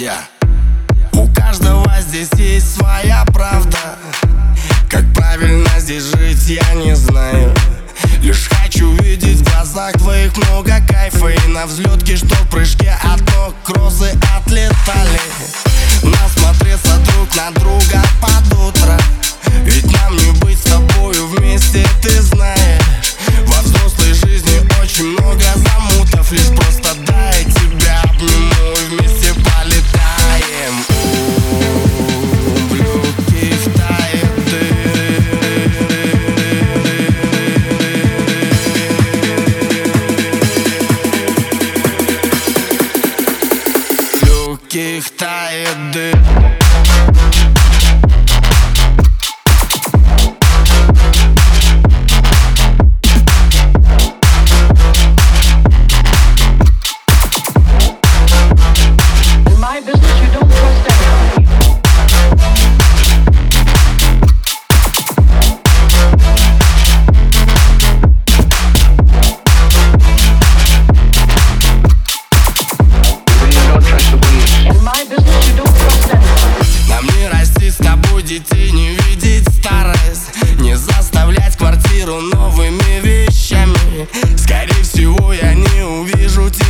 я. У каждого здесь есть своя правда. Как правильно здесь жить, я не знаю. Лишь хочу видеть в глазах твоих много кайфа И на взлетке, что в прыжке а одно кровь легких тает дым квартиру новыми вещами. Скорее всего я не увижу тебя.